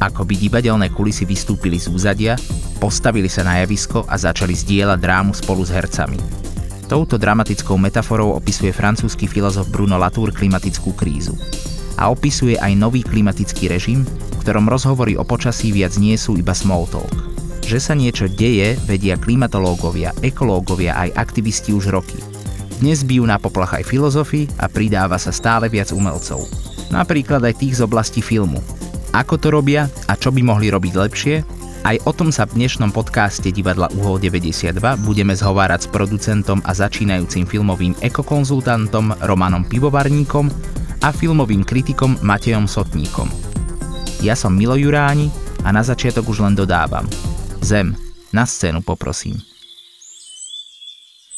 Ako by divadelné kulisy vystúpili z úzadia, postavili sa na javisko a začali zdieľať drámu spolu s hercami. Touto dramatickou metaforou opisuje francúzsky filozof Bruno Latour klimatickú krízu. A opisuje aj nový klimatický režim, v ktorom rozhovory o počasí viac nie sú iba small talk. Že sa niečo deje, vedia klimatológovia, ekológovia aj aktivisti už roky. Dnes bijú na poplach aj filozofi a pridáva sa stále viac umelcov. Napríklad aj tých z oblasti filmu, ako to robia a čo by mohli robiť lepšie? Aj o tom sa v dnešnom podcaste Divadla Uhol 92 budeme zhovárať s producentom a začínajúcim filmovým ekokonzultantom Romanom Pivovarníkom a filmovým kritikom Matejom Sotníkom. Ja som Milo Juráni a na začiatok už len dodávam. Zem, na scénu poprosím.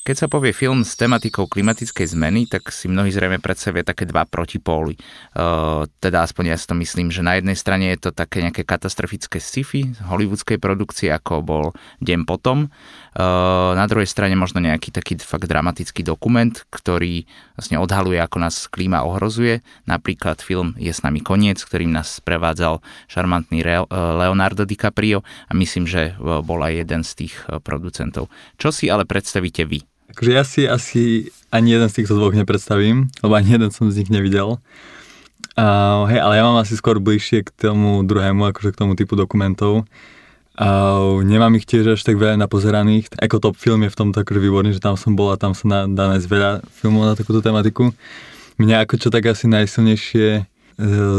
Keď sa povie film s tematikou klimatickej zmeny, tak si mnohí zrejme predstavia také dva protipóly. Uh, teda aspoň ja si to myslím, že na jednej strane je to také nejaké katastrofické sci-fi hollywoodskej produkcie, ako bol Deň potom. Uh, na druhej strane možno nejaký taký fakt dramatický dokument, ktorý vlastne odhaluje, ako nás klíma ohrozuje. Napríklad film Je s nami koniec, ktorým nás prevádzal šarmantný Leonardo DiCaprio a myslím, že bol aj jeden z tých producentov. Čo si ale predstavíte vy? Akože ja si asi ani jeden z týchto dvoch nepredstavím, lebo ani jeden som z nich nevidel. Uh, hej, ale ja mám asi skôr bližšie k tomu druhému, akože k tomu typu dokumentov. Uh, nemám ich tiež až tak veľa napozeraných. Ako top film je v tomto akože výborný, že tam som bol a tam sa na, dá nájsť veľa filmov na takúto tematiku. Mňa ako čo tak asi najsilnejšie uh,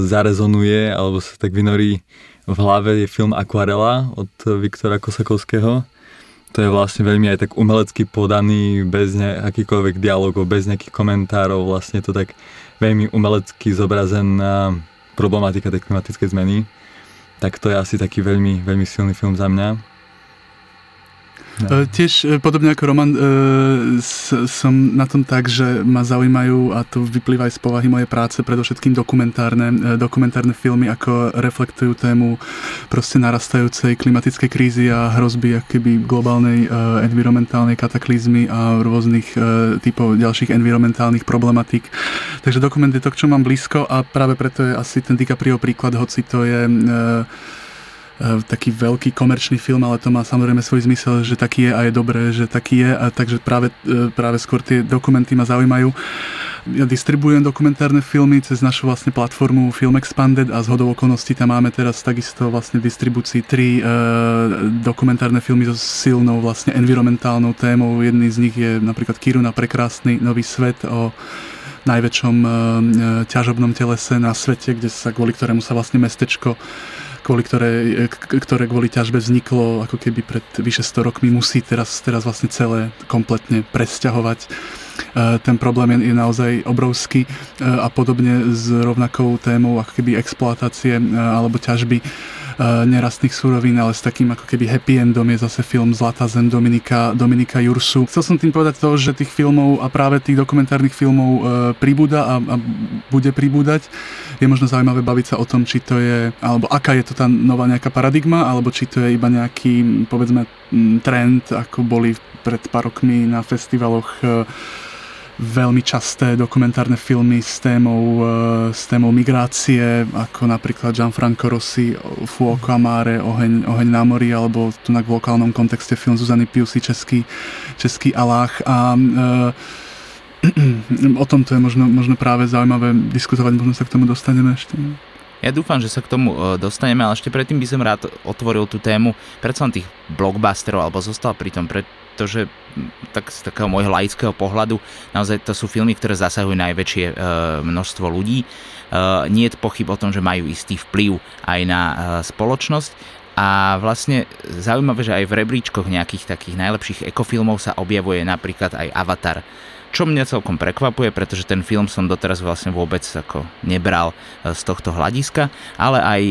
zarezonuje, alebo sa tak vynorí v hlave je film Aquarela od Viktora Kosakovského to je vlastne veľmi aj tak umelecky podaný, bez akýkoľvek dialogov, bez nejakých komentárov, vlastne to tak veľmi umelecky zobrazená problematika tej klimatickej zmeny. Tak to je asi taký veľmi, veľmi silný film za mňa. No. Tiež e, podobne ako Roman, e, som na tom tak, že ma zaujímajú, a to vyplýva aj z povahy mojej práce, predovšetkým dokumentárne, dokumentárne filmy, ako reflektujú tému proste narastajúcej klimatickej krízy a hrozby akoby globálnej environmentálnej kataklizmy a rôznych typov ďalších environmentálnych problematík. Takže dokument je to, čo mám blízko a práve preto je asi ten DiCaprio príklad, hoci to je taký veľký komerčný film, ale to má samozrejme svoj zmysel, že taký je a je dobré, že taký je, a takže práve, e, práve skôr tie dokumenty ma zaujímajú. Ja distribuujem dokumentárne filmy cez našu vlastne platformu Film Expanded a z hodou okolností tam máme teraz takisto vlastne v distribúcii tri e, dokumentárne filmy so silnou vlastne environmentálnou témou. Jedný z nich je napríklad Kiruna Prekrásny nový svet o najväčšom e ťažobnom telese na svete, kde sa, kvôli ktorému sa vlastne mestečko kvôli ktoré, ktoré kvôli ťažbe vzniklo ako keby pred vyše 100 rokmi, musí teraz, teraz vlastne celé kompletne presťahovať. E, ten problém je, naozaj obrovský e, a podobne s rovnakou témou ako keby exploatácie e, alebo ťažby nerastných súrovín, ale s takým ako keby happy endom je zase film Zlatá zem Dominika, Dominika Jursu. Chcel som tým povedať to, že tých filmov a práve tých dokumentárnych filmov e, pribúda a, a bude pribúdať. Je možno zaujímavé baviť sa o tom, či to je, alebo aká je to tá nová nejaká paradigma, alebo či to je iba nejaký, povedzme, trend, ako boli pred pár rokmi na festivaloch e, veľmi časté dokumentárne filmy s témou, e, s témou migrácie, ako napríklad Gianfranco Rossi, Fuoco Amare, Oheň, Oheň na mori, alebo tu na lokálnom kontexte film Zuzany Piusy, Český, Český Alách. A e, o tomto je možno, možno práve zaujímavé diskutovať, možno sa k tomu dostaneme ešte. Ja dúfam, že sa k tomu e, dostaneme, ale ešte predtým by som rád otvoril tú tému predsa tých blockbusterov, alebo zostal pri tom, pred, pretože tak z takého môjho laického pohľadu naozaj to sú filmy, ktoré zasahujú najväčšie e, množstvo ľudí. E, nie je pochyb o tom, že majú istý vplyv aj na e, spoločnosť a vlastne zaujímavé, že aj v rebríčkoch nejakých takých najlepších ekofilmov sa objavuje napríklad aj Avatar. Čo mňa celkom prekvapuje, pretože ten film som doteraz vlastne vôbec ako nebral z tohto hľadiska, ale aj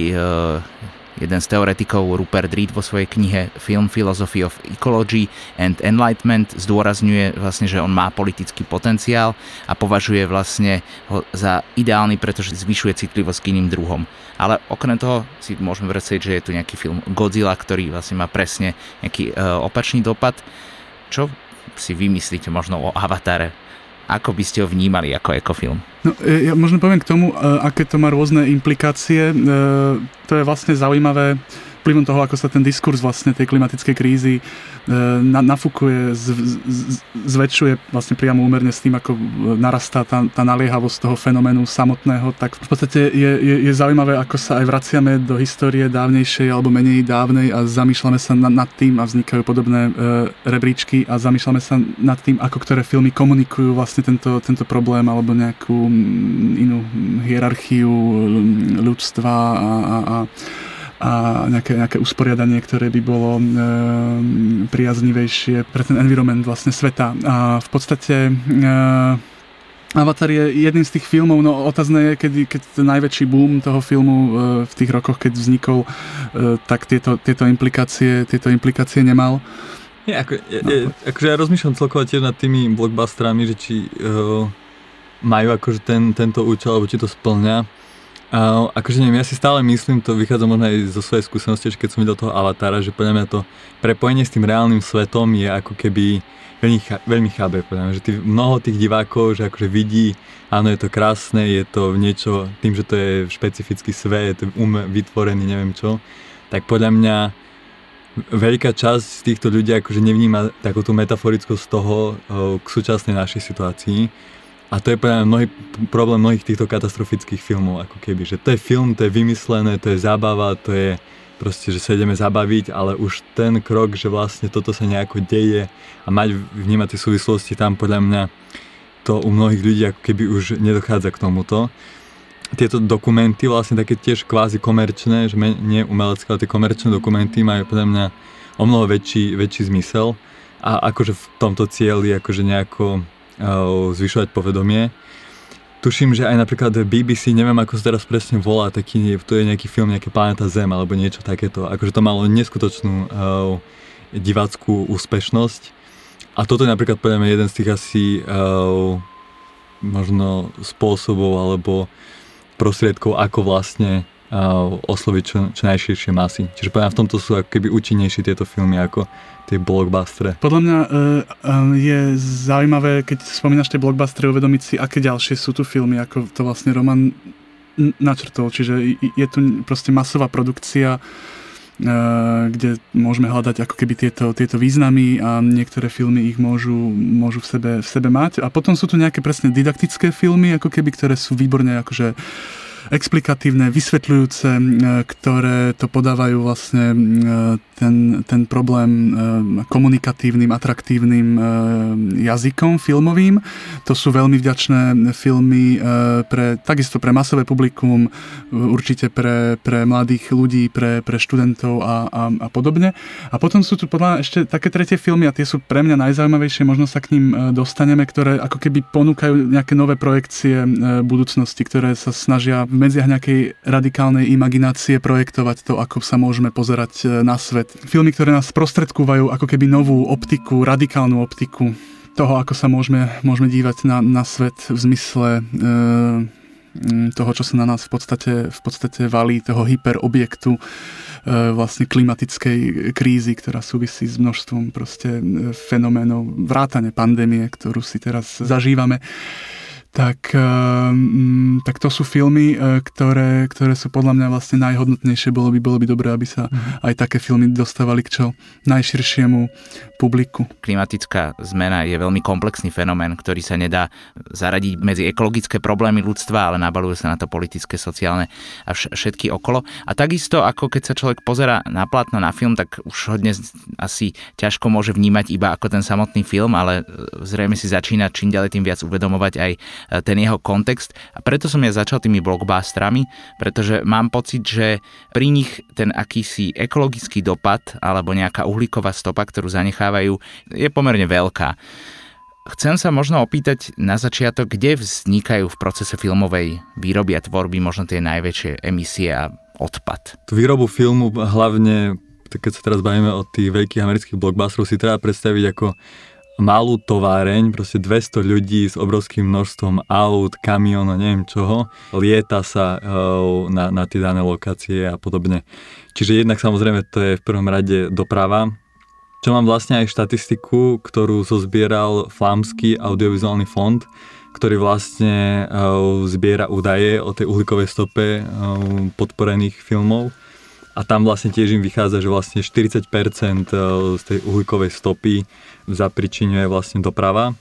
Jeden z teoretikov Rupert Reed vo svojej knihe Film Philosophy of Ecology and Enlightenment zdôrazňuje vlastne, že on má politický potenciál a považuje vlastne ho za ideálny, pretože zvyšuje citlivosť k iným druhom. Ale okrem toho si môžeme vrceť, že je tu nejaký film Godzilla, ktorý vlastne má presne nejaký e, opačný dopad. Čo si vymyslíte možno o Avatare, ako by ste ho vnímali ako ekofilm? No, ja možno poviem k tomu, aké to má rôzne implikácie. To je vlastne zaujímavé vplyvom toho, ako sa ten diskurs vlastne tej klimatickej krízy e, na, nafúkuje, z, z, zväčšuje vlastne priamo úmerne s tým, ako narastá tá, tá naliehavosť toho fenoménu samotného, tak v podstate je, je, je zaujímavé, ako sa aj vraciame do histórie dávnejšej alebo menej dávnej a zamýšľame sa na, nad tým a vznikajú podobné e, rebríčky a zamýšľame sa nad tým, ako ktoré filmy komunikujú vlastne tento, tento problém alebo nejakú inú hierarchiu ľudstva a, a, a a nejaké, nejaké usporiadanie, ktoré by bolo e, priaznivejšie pre ten environment vlastne sveta. A v podstate e, Avatar je jedným z tých filmov, no otázne je, keď ten najväčší boom toho filmu e, v tých rokoch, keď vznikol, e, tak tieto, tieto, implikácie, tieto implikácie nemal. Nie, ako, ja, ja, akože ja rozmýšľam celkovo tiež nad tými blockbusterami, že či uh, majú akože ten, tento účel, alebo či to splňa. Uh, akože neviem, ja si stále myslím, to vychádza možno aj zo svojej skúsenosti, že keď som videl toho Avatara, že podľa mňa to prepojenie s tým reálnym svetom je ako keby veľmi, veľmi chábe, podľa mňa, že tý, mnoho tých divákov, že akože vidí, áno, je to krásne, je to niečo, tým, že to je špecifický svet, um, vytvorený, neviem čo, tak podľa mňa veľká časť z týchto ľudí akože nevníma takúto metaforickosť toho k súčasnej našej situácii a to je podľa mnohý, problém mnohých týchto katastrofických filmov, ako keby, že to je film, to je vymyslené, to je zábava, to je proste, že sa ideme zabaviť, ale už ten krok, že vlastne toto sa nejako deje a mať vnímať tie súvislosti tam podľa mňa to u mnohých ľudí ako keby už nedochádza k tomuto. Tieto dokumenty vlastne také tiež kvázi komerčné, že nie umelecké, ale tie komerčné dokumenty majú podľa mňa o mnoho väčší, väčší zmysel a akože v tomto cieli akože nejako zvyšovať povedomie. Tuším, že aj napríklad BBC, neviem ako sa teraz presne volá, taký, to je nejaký film, nejaké Planeta Zem alebo niečo takéto. Akože to malo neskutočnú uh, diváckú úspešnosť. A toto je napríklad podľa mňa jeden z tých asi uh, možno spôsobov alebo prostriedkov, ako vlastne osloviť čo, čo najširšie masy. Čiže poviem, v tomto sú ako keby účinnejšie tieto filmy ako tie blockbustery. Podľa mňa uh, je zaujímavé, keď spomínaš tie blockbustery, uvedomiť si, aké ďalšie sú tu filmy, ako to vlastne Roman načrtol. Čiže je tu proste masová produkcia, uh, kde môžeme hľadať ako keby tieto, tieto významy a niektoré filmy ich môžu, môžu v, sebe, v sebe mať. A potom sú tu nejaké presne didaktické filmy, ako keby, ktoré sú výborne akože explikatívne, vysvetľujúce, ktoré to podávajú vlastne ten, ten problém komunikatívnym, atraktívnym jazykom filmovým. To sú veľmi vďačné filmy pre, takisto pre masové publikum, určite pre, pre mladých ľudí, pre, pre študentov a, a, a podobne. A potom sú tu podľa ešte také tretie filmy a tie sú pre mňa najzaujímavejšie, možno sa k ním dostaneme, ktoré ako keby ponúkajú nejaké nové projekcie budúcnosti, ktoré sa snažia v medziach nejakej radikálnej imaginácie projektovať to, ako sa môžeme pozerať e, na svet. Filmy, ktoré nás prostredkúvajú ako keby novú optiku, radikálnu optiku toho, ako sa môžeme, môžeme dívať na, na svet v zmysle e, toho, čo sa na nás v podstate, v podstate valí, toho hyperobjektu e, vlastne klimatickej krízy, ktorá súvisí s množstvom proste e, fenoménov vrátane pandémie, ktorú si teraz zažívame tak, um, tak to sú filmy, uh, ktoré, ktoré sú podľa mňa vlastne najhodnotnejšie. Bolo by, bolo by dobré, aby sa mm. aj také filmy dostávali k čo najširšiemu publiku. Klimatická zmena je veľmi komplexný fenomén, ktorý sa nedá zaradiť medzi ekologické problémy ľudstva, ale nabaluje sa na to politické, sociálne a všetky okolo. A takisto, ako keď sa človek pozera na platno, na film, tak už ho dnes asi ťažko môže vnímať iba ako ten samotný film, ale e, zrejme si začína čím ďalej tým viac uvedomovať aj E, ten jeho kontext a preto som ja začal tými blockbusterami, pretože mám pocit, že pri nich ten akýsi ekologický dopad alebo nejaká uhlíková stopa, ktorú zanechávajú, je pomerne veľká. Chcem sa možno opýtať na začiatok, kde vznikajú v procese filmovej výroby a tvorby možno tie najväčšie emisie a odpad. Tú výrobu filmu hlavne, keď sa teraz bavíme o tých veľkých amerických blockbusterov, si treba predstaviť ako malú továreň, proste 200 ľudí s obrovským množstvom aut, kamionov, neviem čoho, lieta sa uh, na, na tie dané lokácie a podobne. Čiže jednak samozrejme to je v prvom rade doprava, čo mám vlastne aj štatistiku, ktorú zozbieral Flámsky audiovizuálny fond, ktorý vlastne uh, zbiera údaje o tej uhlíkovej stope uh, podporených filmov. A tam vlastne tiež im vychádza, že vlastne 40% z tej uhlíkovej stopy zapričinuje vlastne doprava.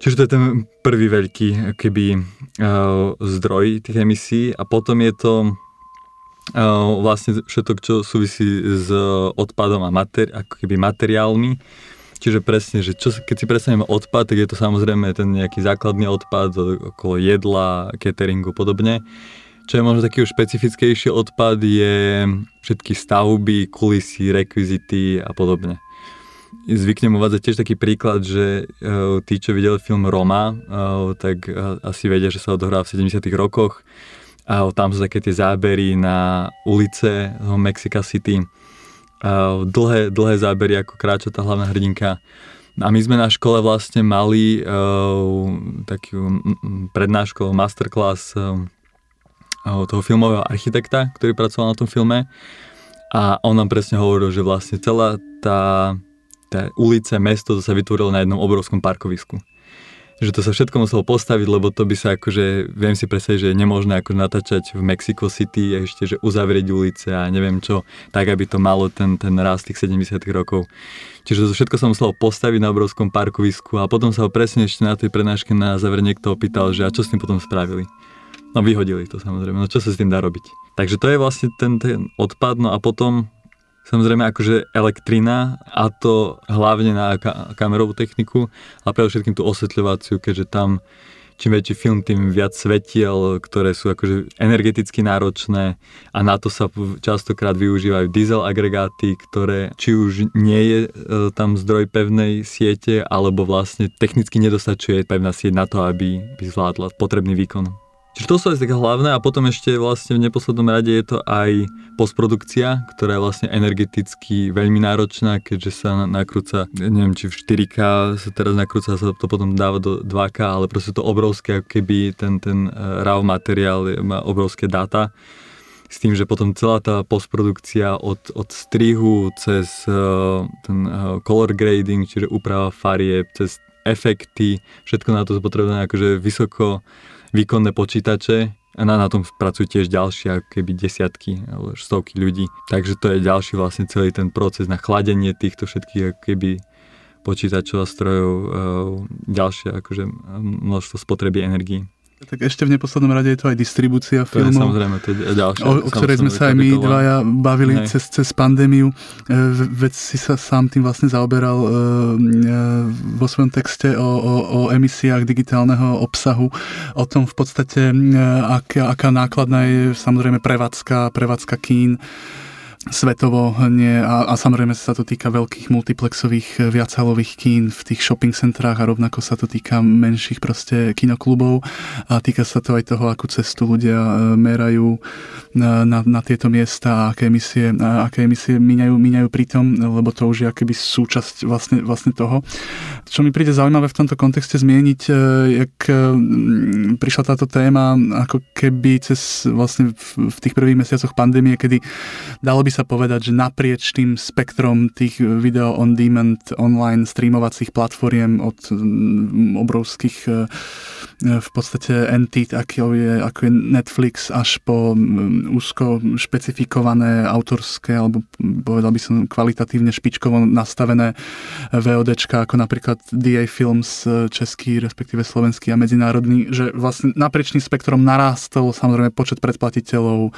Čiže to je ten prvý veľký keby uh, zdroj tých emisí a potom je to vlastne všetko, čo súvisí s odpadom a materi- ako keby materiálmi. Čiže presne, že čo, keď si predstavíme odpad, tak je to samozrejme ten nejaký základný odpad okolo jedla, cateringu podobne. Čo je možno taký už špecifickejší odpad je všetky stavby, kulisy, rekvizity a podobne. Zvyknem uvádzať tiež taký príklad, že uh, tí, čo videli film Roma, uh, tak uh, asi vedia, že sa odohrá v 70 rokoch a tam sú také tie zábery na ulice Mexico City. Dlhé, dlhé zábery, ako kráča tá hlavná hrdinka. A my sme na škole vlastne mali takú prednášku, masterclass toho filmového architekta, ktorý pracoval na tom filme. A on nám presne hovoril, že vlastne celá tá, tá ulice, mesto, to sa vytvorilo na jednom obrovskom parkovisku že to sa všetko muselo postaviť, lebo to by sa akože, viem si predstaviť, že je nemožné ako natáčať v Mexico City a ešte, že uzavrieť ulice a neviem čo, tak aby to malo ten, ten rast tých 70 rokov. Čiže to všetko sa muselo postaviť na obrovskom parkovisku a potom sa ho presne ešte na tej prednáške na záver niekto opýtal, že a čo s tým potom spravili. No vyhodili to samozrejme, no čo sa s tým dá robiť. Takže to je vlastne ten, ten odpad, no a potom Samozrejme akože elektrina a to hlavne na ka- kamerovú techniku, ale predovšetkým tú osvetľovaciu, keďže tam čím väčší film, tým viac svetiel, ktoré sú akože energeticky náročné a na to sa častokrát využívajú diesel agregáty, ktoré či už nie je e, tam zdroj pevnej siete, alebo vlastne technicky nedostačuje pevná sieť na to, aby by zvládla potrebný výkon. Čiže to sú aj také hlavné a potom ešte vlastne v neposlednom rade je to aj postprodukcia, ktorá je vlastne energeticky veľmi náročná, keďže sa nakrúca, neviem či v 4K sa teraz nakrúca, sa to potom dáva do 2K, ale proste to obrovské, ako keby ten, ten eh, RAW materiál má obrovské dáta. S tým, že potom celá tá postprodukcia od, od strihu cez uh, ten uh, color grading, čiže úprava farieb, cez efekty, všetko na to potrebné akože vysoko výkonné počítače a na, na tom pracujú tiež ďalšie ako keby desiatky alebo stovky ľudí. Takže to je ďalší vlastne celý ten proces na chladenie týchto všetkých ako keby počítačov a strojov, e, ďalšie akože množstvo spotreby energii. Tak ešte v neposlednom rade je to aj distribúcia to filmov. Je samozrejme, to je ďalšia. O, o ktorej sme sa aj my dvaja bavili cez, cez pandémiu. E, veď si sa sám tým vlastne zaoberal e, e, vo svojom texte o, o, o emisiách digitálneho obsahu, o tom v podstate, aká, aká nákladná je samozrejme prevádzka, prevádzka kín svetovo nie, a, a samozrejme sa to týka veľkých multiplexových eh, viacalových kín v tých shopping centrách a rovnako sa to týka menších proste kinoklubov a týka sa to aj toho, akú cestu ľudia eh, merajú na, na, na tieto miesta a aké emisie, a aké emisie míňajú, míňajú pritom, lebo to už je akoby súčasť vlastne, vlastne toho. Čo mi príde zaujímavé v tomto kontexte zmieniť, eh, jak prišla táto téma ako keby cez vlastne v, v tých prvých mesiacoch pandémie, kedy dalo by by sa povedať, že naprieč tým spektrom tých video on demand online streamovacích platformiem od mm, obrovských e, v podstate entit, ako je, ako je Netflix, až po mm, úzko špecifikované autorské, alebo povedal by som kvalitatívne špičkovo nastavené VODčka, ako napríklad DA Films, e, český, respektíve slovenský a medzinárodný, že vlastne naprieč tým spektrom narástol samozrejme počet predplatiteľov, e,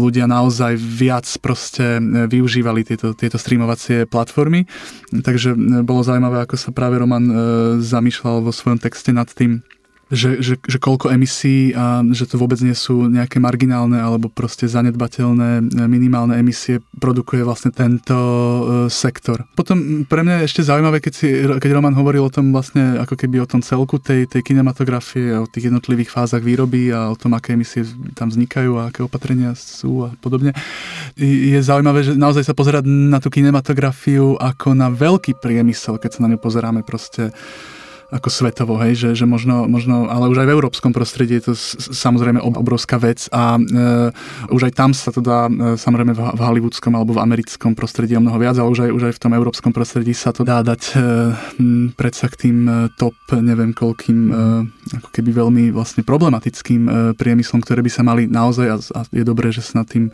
ľudia naozaj viac proste e, využívali tieto, tieto streamovacie platformy. Takže e, bolo zaujímavé, ako sa práve Roman e, zamýšľal vo svojom texte nad tým, že, že, že koľko emisí a že to vôbec nie sú nejaké marginálne alebo proste zanedbateľné minimálne emisie produkuje vlastne tento uh, sektor. Potom pre mňa je ešte zaujímavé, keď, si, keď Roman hovoril o tom vlastne ako keby o tom celku tej, tej kinematografie, o tých jednotlivých fázach výroby a o tom, aké emisie tam vznikajú a aké opatrenia sú a podobne. Je zaujímavé, že naozaj sa pozerať na tú kinematografiu ako na veľký priemysel, keď sa na ňu pozeráme proste ako svetovo, hej, že, že možno, možno, ale už aj v európskom prostredí je to samozrejme obrovská vec a e, už aj tam sa to dá e, samozrejme v, v hollywoodskom alebo v americkom prostredí o mnoho viac, ale už aj, už aj v tom európskom prostredí sa to dá dať e, predsa k tým e, top, neviem koľkým, e, ako keby veľmi vlastne problematickým e, priemyslom, ktoré by sa mali naozaj a, a je dobré, že sa nad tým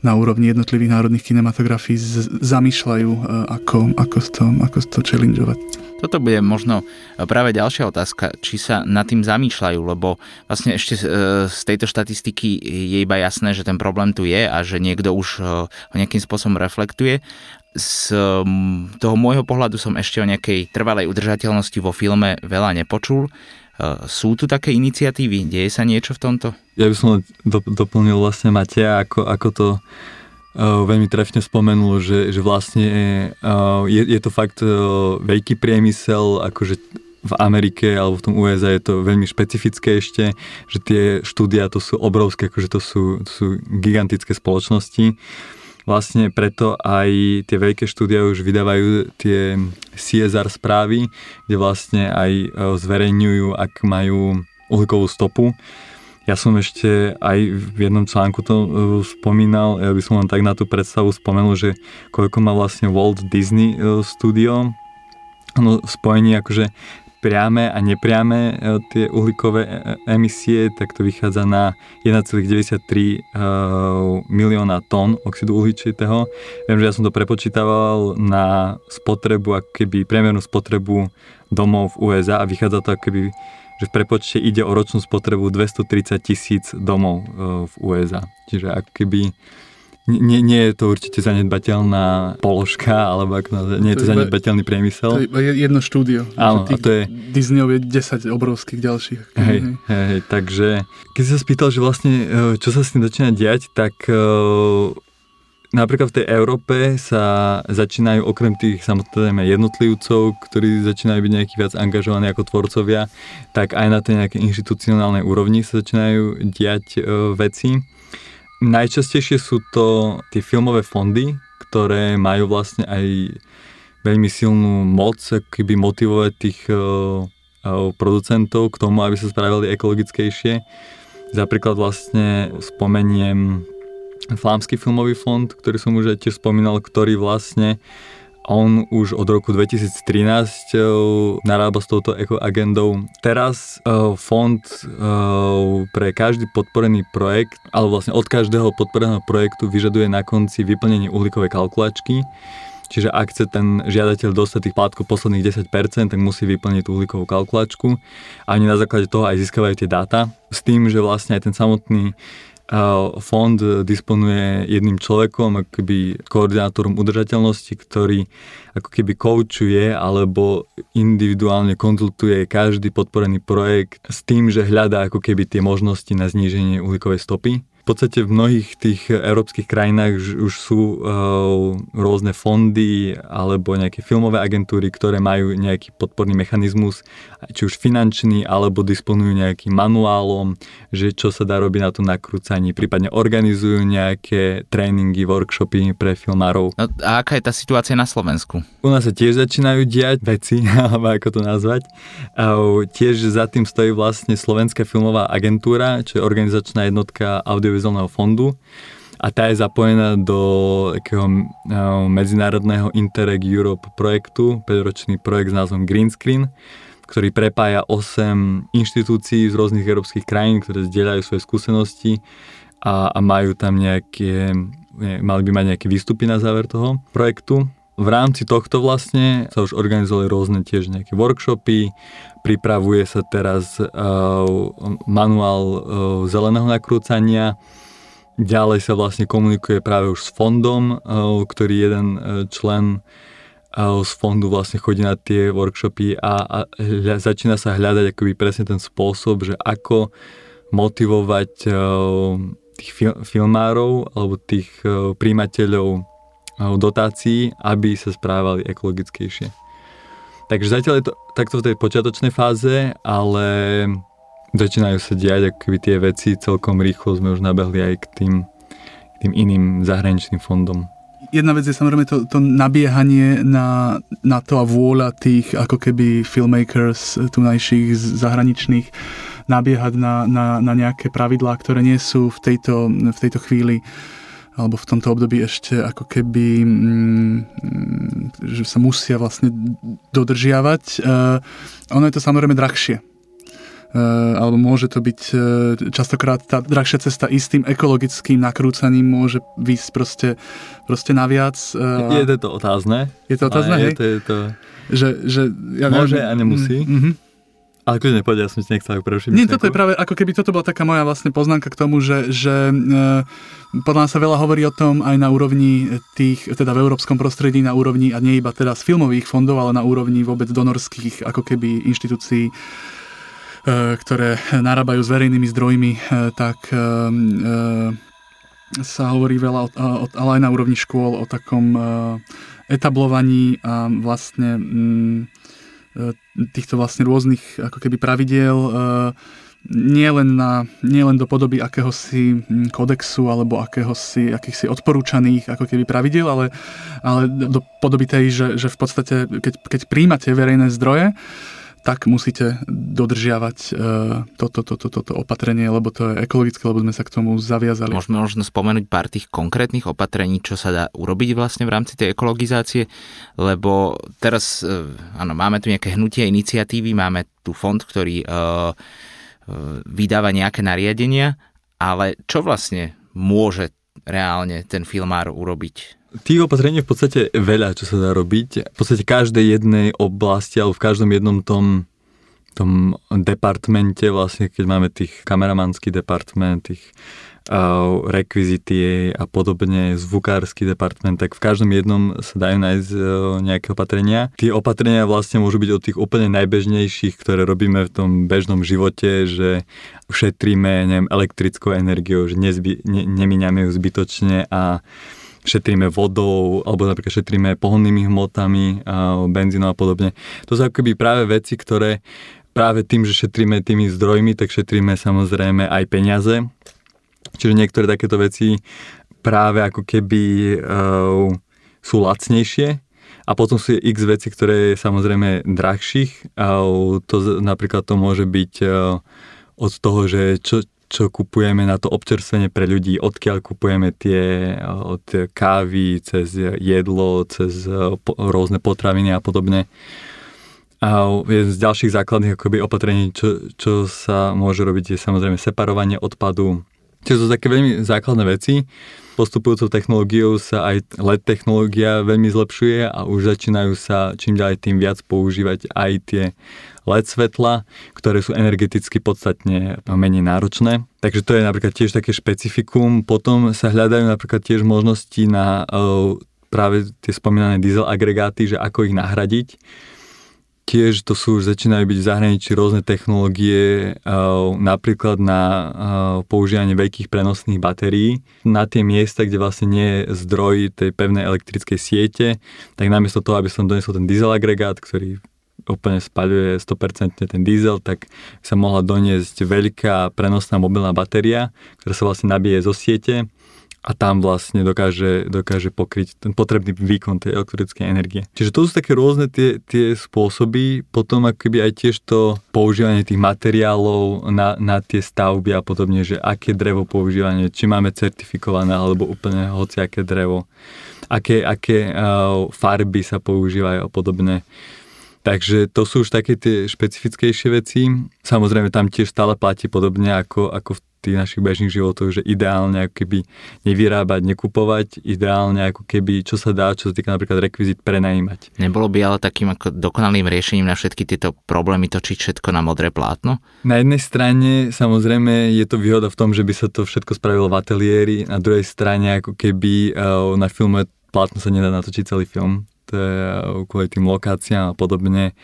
na úrovni jednotlivých národných kinematografií zamýšľajú, e, ako, ako, to, ako to challengeovať. Toto bude možno práve ďalšia otázka, či sa nad tým zamýšľajú, lebo vlastne ešte e, z tejto štatistiky je iba jasné, že ten problém tu je a že niekto už e, ho nejakým spôsobom reflektuje. Z toho môjho pohľadu som ešte o nejakej trvalej udržateľnosti vo filme veľa nepočul. Sú tu také iniciatívy? Deje sa niečo v tomto? Ja by som doplnil vlastne Matia, ako, ako to Uh, veľmi trefne spomenul, že, že vlastne uh, je, je to fakt uh, veľký priemysel, akože v Amerike alebo v tom USA je to veľmi špecifické ešte, že tie štúdia to sú obrovské, akože to sú, to sú gigantické spoločnosti. Vlastne preto aj tie veľké štúdia už vydávajú tie CSR správy, kde vlastne aj zverejňujú, ak majú uhlíkovú stopu. Ja som ešte aj v jednom článku to uh, spomínal, ja by som len tak na tú predstavu spomenul, že koľko má vlastne Walt Disney uh, Studio, no spojení akože priame a nepriame uh, tie uhlíkové emisie, tak to vychádza na 1,93 milióna tón oxidu uhličitého. Viem, že ja som to prepočítaval na spotrebu, ako keby priemernú spotrebu domov v USA a vychádza to ako keby že v prepočte ide o ročnú spotrebu 230 tisíc domov e, v USA. Čiže ak keby nie, nie je to určite zanedbateľná položka, alebo ako, nie je to, to zanedbateľný priemysel. To je jedno štúdio. Áno, a to je... Disneyov je 10 obrovských ďalších. Hej, hej, takže keď si sa spýtal, že vlastne e, čo sa s tým začína diať, tak e, napríklad v tej Európe sa začínajú okrem tých samozrejme jednotlivcov, ktorí začínajú byť nejaký viac angažovaní ako tvorcovia, tak aj na tej nejakej inštitucionálnej úrovni sa začínajú diať e, veci. Najčastejšie sú to tie filmové fondy, ktoré majú vlastne aj veľmi silnú moc, keby motivovať tých e, e, producentov k tomu, aby sa spravili ekologickejšie. Napríklad vlastne spomeniem Flámsky filmový fond, ktorý som už aj tiež spomínal, ktorý vlastne on už od roku 2013 eh, narába s touto agendou. Teraz uh, fond uh, pre každý podporený projekt, alebo vlastne od každého podporeného projektu vyžaduje na konci vyplnenie uhlíkovej kalkulačky. Čiže ak chce ten žiadateľ dostať tých plátkov posledných 10%, tak musí vyplniť tú uhlíkovú kalkulačku a oni na základe toho aj získavajú tie dáta s tým, že vlastne aj ten samotný Fond disponuje jedným človekom, ako keby koordinátorom udržateľnosti, ktorý ako keby koučuje alebo individuálne konzultuje každý podporený projekt s tým, že hľadá ako keby tie možnosti na zníženie uhlíkovej stopy podstate v mnohých tých európskych krajinách už, sú uh, rôzne fondy alebo nejaké filmové agentúry, ktoré majú nejaký podporný mechanizmus, či už finančný, alebo disponujú nejakým manuálom, že čo sa dá robiť na tom nakrúcaní, prípadne organizujú nejaké tréningy, workshopy pre filmárov. No, a aká je tá situácia na Slovensku? U nás sa tiež začínajú diať veci, alebo ako to nazvať. Uh, tiež za tým stojí vlastne Slovenská filmová agentúra, čo je organizačná jednotka audio audiovizuálneho fondu a tá je zapojená do takého eh, medzinárodného Interreg Europe projektu, 5-ročný projekt s názvom Green Screen, ktorý prepája 8 inštitúcií z rôznych európskych krajín, ktoré zdieľajú svoje skúsenosti a, a majú tam nejaké, ne, mali by mať nejaké výstupy na záver toho projektu. V rámci tohto vlastne sa už organizovali rôzne tiež nejaké workshopy, pripravuje sa teraz uh, manuál uh, zeleného nakrúcania, ďalej sa vlastne komunikuje práve už s fondom, uh, ktorý jeden člen z fondu vlastne chodí na tie workshopy a, a hľa, začína sa hľadať akoby presne ten spôsob, že ako motivovať tých fil- filmárov alebo tých príjimateľov dotácií, aby sa správali ekologickejšie. Takže zatiaľ je to takto v tej počiatočnej fáze, ale začínajú sa diať akoby tie veci celkom rýchlo, sme už nabehli aj k tým, k tým iným zahraničným fondom. jedna vec je samozrejme to, to nabiehanie na, na to a vôľa tých ako keby filmmakers tunajších zahraničných nabiehať na, na, na nejaké pravidlá, ktoré nie sú v tejto, v tejto chvíli alebo v tomto období ešte ako keby, mm, že sa musia vlastne dodržiavať. Uh, ono je to samozrejme drahšie Eh, alebo môže to byť eh, častokrát tá drahšia cesta istým ekologickým nakrúcaním môže výsť proste, proste naviac. Je to otázne. Je to otázne? Je to, je to... Že, že, ja môže a nemusí. Mm-hmm. Ale kľudne povedia, ja som si nechcel preušiť. Nie, toto je práve, ako keby toto bola taká moja vlastne poznámka k tomu, že, že e, podľa nás sa veľa hovorí o tom aj na úrovni tých, teda v európskom prostredí, na úrovni, a nie iba teda z filmových fondov, ale na úrovni vôbec donorských, ako keby inštitúcií, E, ktoré narábajú s verejnými zdrojmi, e, tak e, sa hovorí veľa, ale aj na úrovni škôl, o takom etablovaní a vlastne mm, týchto vlastne rôznych ako keby pravidiel nie len, nie len do podoby akéhosi mm, kodexu alebo akéhosi, akýchsi odporúčaných ako keby pravidiel, ale, ale do podoby tej, že, že v podstate keď, keď príjmate verejné zdroje, tak musíte dodržiavať uh, toto, toto, toto opatrenie, lebo to je ekologické, lebo sme sa k tomu zaviazali. Môžeme možno spomenúť pár tých konkrétnych opatrení, čo sa dá urobiť vlastne v rámci tej ekologizácie, lebo teraz, uh, áno, máme tu nejaké hnutie iniciatívy, máme tu fond, ktorý uh, vydáva nejaké nariadenia, ale čo vlastne môže reálne ten filmár urobiť? Tých opatrení v podstate veľa, čo sa dá robiť. V podstate každej jednej oblasti, alebo v každom jednom tom, tom departmente, vlastne keď máme tých kameramanský department, tých uh, rekvizity a podobne, zvukársky department, tak v každom jednom sa dajú nájsť uh, nejaké opatrenia. Tie opatrenia vlastne môžu byť od tých úplne najbežnejších, ktoré robíme v tom bežnom živote, že šetríme neviem, elektrickou energiou, že nezby, ne, nemíňame ju zbytočne a šetríme vodou, alebo napríklad šetríme pohonnými hmotami, benzínom a podobne. To sú akoby práve veci, ktoré práve tým, že šetríme tými zdrojmi, tak šetríme samozrejme aj peniaze. Čiže niektoré takéto veci práve ako keby uh, sú lacnejšie a potom sú x veci, ktoré je samozrejme drahších. Uh, to, napríklad to môže byť uh, od toho, že čo, čo kupujeme na to občerstvenie pre ľudí, odkiaľ kupujeme tie od kávy, cez jedlo, cez rôzne potraviny a podobne. A jeden z ďalších základných akoby opatrení, čo, čo sa môže robiť, je samozrejme separovanie odpadu. Čiže sú také veľmi základné veci. Postupujúcou technológiou sa aj LED technológia veľmi zlepšuje a už začínajú sa čím ďalej tým viac používať aj tie LED svetla, ktoré sú energeticky podstatne menej náročné. Takže to je napríklad tiež také špecifikum. Potom sa hľadajú napríklad tiež možnosti na uh, práve tie spomínané diesel agregáty, že ako ich nahradiť. Tiež to sú už začínajú byť v zahraničí rôzne technológie, uh, napríklad na uh, používanie veľkých prenosných batérií. Na tie miesta, kde vlastne nie je zdroj tej pevnej elektrickej siete, tak namiesto toho, aby som donesol ten diesel agregát, ktorý úplne spaľuje 100% ten diesel, tak sa mohla doniesť veľká prenosná mobilná batéria, ktorá sa vlastne nabije zo siete a tam vlastne dokáže, dokáže pokryť ten potrebný výkon tej elektrickej energie. Čiže to sú také rôzne tie, tie spôsoby, potom akoby aj tiež to používanie tých materiálov na, na tie stavby a podobne, že aké drevo používanie, či máme certifikované alebo úplne hociaké drevo, aké, aké uh, farby sa používajú a podobne. Takže to sú už také tie špecifickejšie veci. Samozrejme tam tiež stále platí podobne ako, ako v tých našich bežných životoch, že ideálne ako keby nevyrábať, nekupovať, ideálne ako keby čo sa dá, čo sa týka napríklad rekvizit prenajímať. Nebolo by ale takým ako dokonalým riešením na všetky tieto problémy točiť všetko na modré plátno? Na jednej strane samozrejme je to výhoda v tom, že by sa to všetko spravilo v ateliéri, na druhej strane ako keby eh, na filme plátno sa nedá natočiť celý film kvôli tým lokáciám a podobne.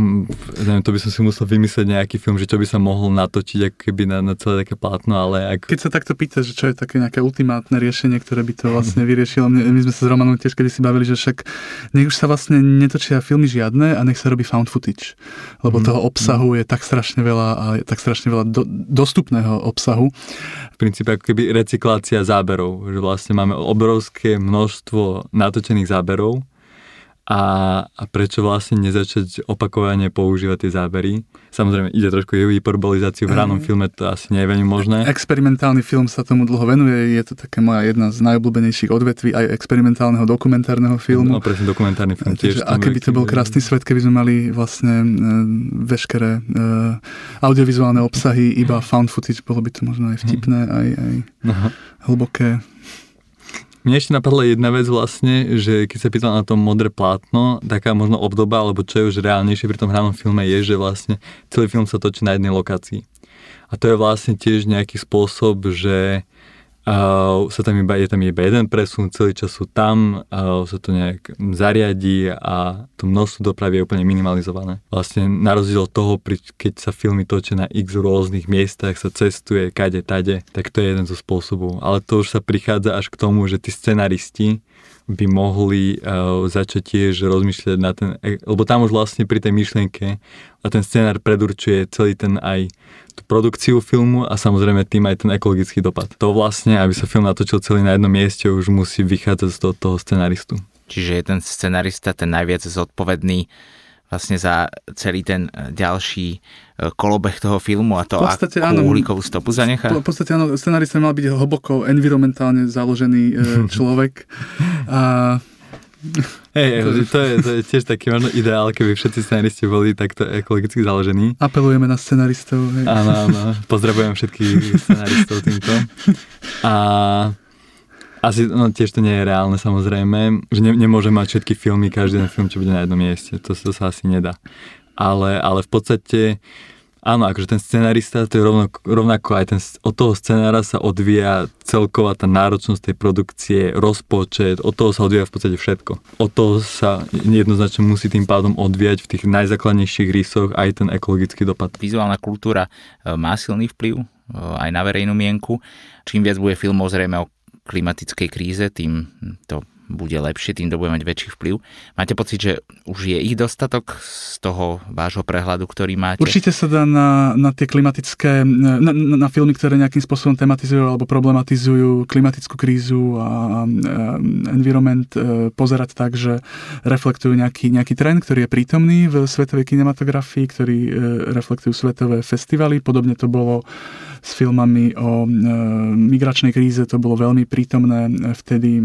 Mm, neviem, to by som si musel vymyslieť nejaký film, že čo by sa mohol natočiť ako keby na, na celé také plátno, ale ak... Keď sa takto pýta, že čo je také nejaké ultimátne riešenie, ktoré by to vlastne vyriešilo, my sme sa s Romanom tiež kedy si bavili, že však nech už sa vlastne netočia filmy žiadne a nech sa robí found footage, lebo mm. toho obsahu je tak strašne veľa a je tak strašne veľa do, dostupného obsahu. V princípe ako keby recyklácia záberov, že vlastne máme obrovské množstvo natočených záberov, a, a prečo vlastne nezačať opakovane používať tie zábery. Samozrejme, ide trošku o hyperbolizáciu v hranom mm. filme, to asi nie je veľmi možné. Experimentálny film sa tomu dlho venuje, je to také moja jedna z najobľúbenejších odvetví aj experimentálneho dokumentárneho filmu. No presne, dokumentárny film tiež. A keby to bol krásny svet, keby sme mali vlastne e, veškeré uh, audiovizuálne obsahy, iba found footage, bolo by to možno aj vtipné, aj, aj hlboké. Mne ešte napadla jedna vec vlastne, že keď sa pýtal na to modré plátno, taká možno obdoba, alebo čo je už reálnejšie pri tom hranom filme je, že vlastne celý film sa točí na jednej lokácii. A to je vlastne tiež nejaký spôsob, že uh, sa tam iba, je tam iba jeden presun, celý čas sú tam, uh, sa to nejak zariadí a to množstvo dopravy je úplne minimalizované. Vlastne na rozdiel od toho, pri, keď sa filmy točia na x rôznych miestach, sa cestuje kade, tade, tak to je jeden zo spôsobov. Ale to už sa prichádza až k tomu, že tí scenaristi by mohli uh, začať tiež rozmýšľať na ten, e, lebo tam už vlastne pri tej myšlienke a ten scenár predurčuje celý ten aj tú produkciu filmu a samozrejme tým aj ten ekologický dopad. To vlastne, aby sa film natočil celý na jednom mieste, už musí vychádzať z toho, toho scenaristu. Čiže je ten scenarista ten najviac zodpovedný vlastne za celý ten e, ďalší kolobeh toho filmu a to, podstate, akú áno, uhlíkovú stopu zanechá? V podstate áno, scenarista mal byť hlboko environmentálne založený človek a Hej, to, je, to je tiež taký možno ideál, keby všetci scenaristi boli takto ekologicky založení. Apelujeme na scenaristov. Hej. Áno, áno. Pozdravujem všetkých scenaristov týmto. A asi no, tiež to nie je reálne samozrejme, že ne, nemôže mať všetky filmy, každý ten film, čo bude na jednom mieste. To, to sa asi nedá. Ale, ale v podstate Áno, akože ten scenarista, to je rovnako, rovnako aj ten, od toho scenára sa odvíja celková tá náročnosť tej produkcie, rozpočet, od toho sa odvíja v podstate všetko. Od toho sa jednoznačne musí tým pádom odvíjať v tých najzákladnejších rysoch aj ten ekologický dopad. Vizuálna kultúra e, má silný vplyv e, aj na verejnú mienku. Čím viac bude filmov zrejme o klimatickej kríze, tým to bude lepšie, tým to bude mať väčší vplyv. Máte pocit, že už je ich dostatok z toho vášho prehľadu, ktorý máte? Určite sa dá na, na tie klimatické, na, na, na filmy, ktoré nejakým spôsobom tematizujú alebo problematizujú klimatickú krízu a, a environment e, pozerať tak, že reflektujú nejaký, nejaký trend, ktorý je prítomný v svetovej kinematografii, ktorý e, reflektujú svetové festivaly. Podobne to bolo s filmami o e, migračnej kríze, to bolo veľmi prítomné vtedy e,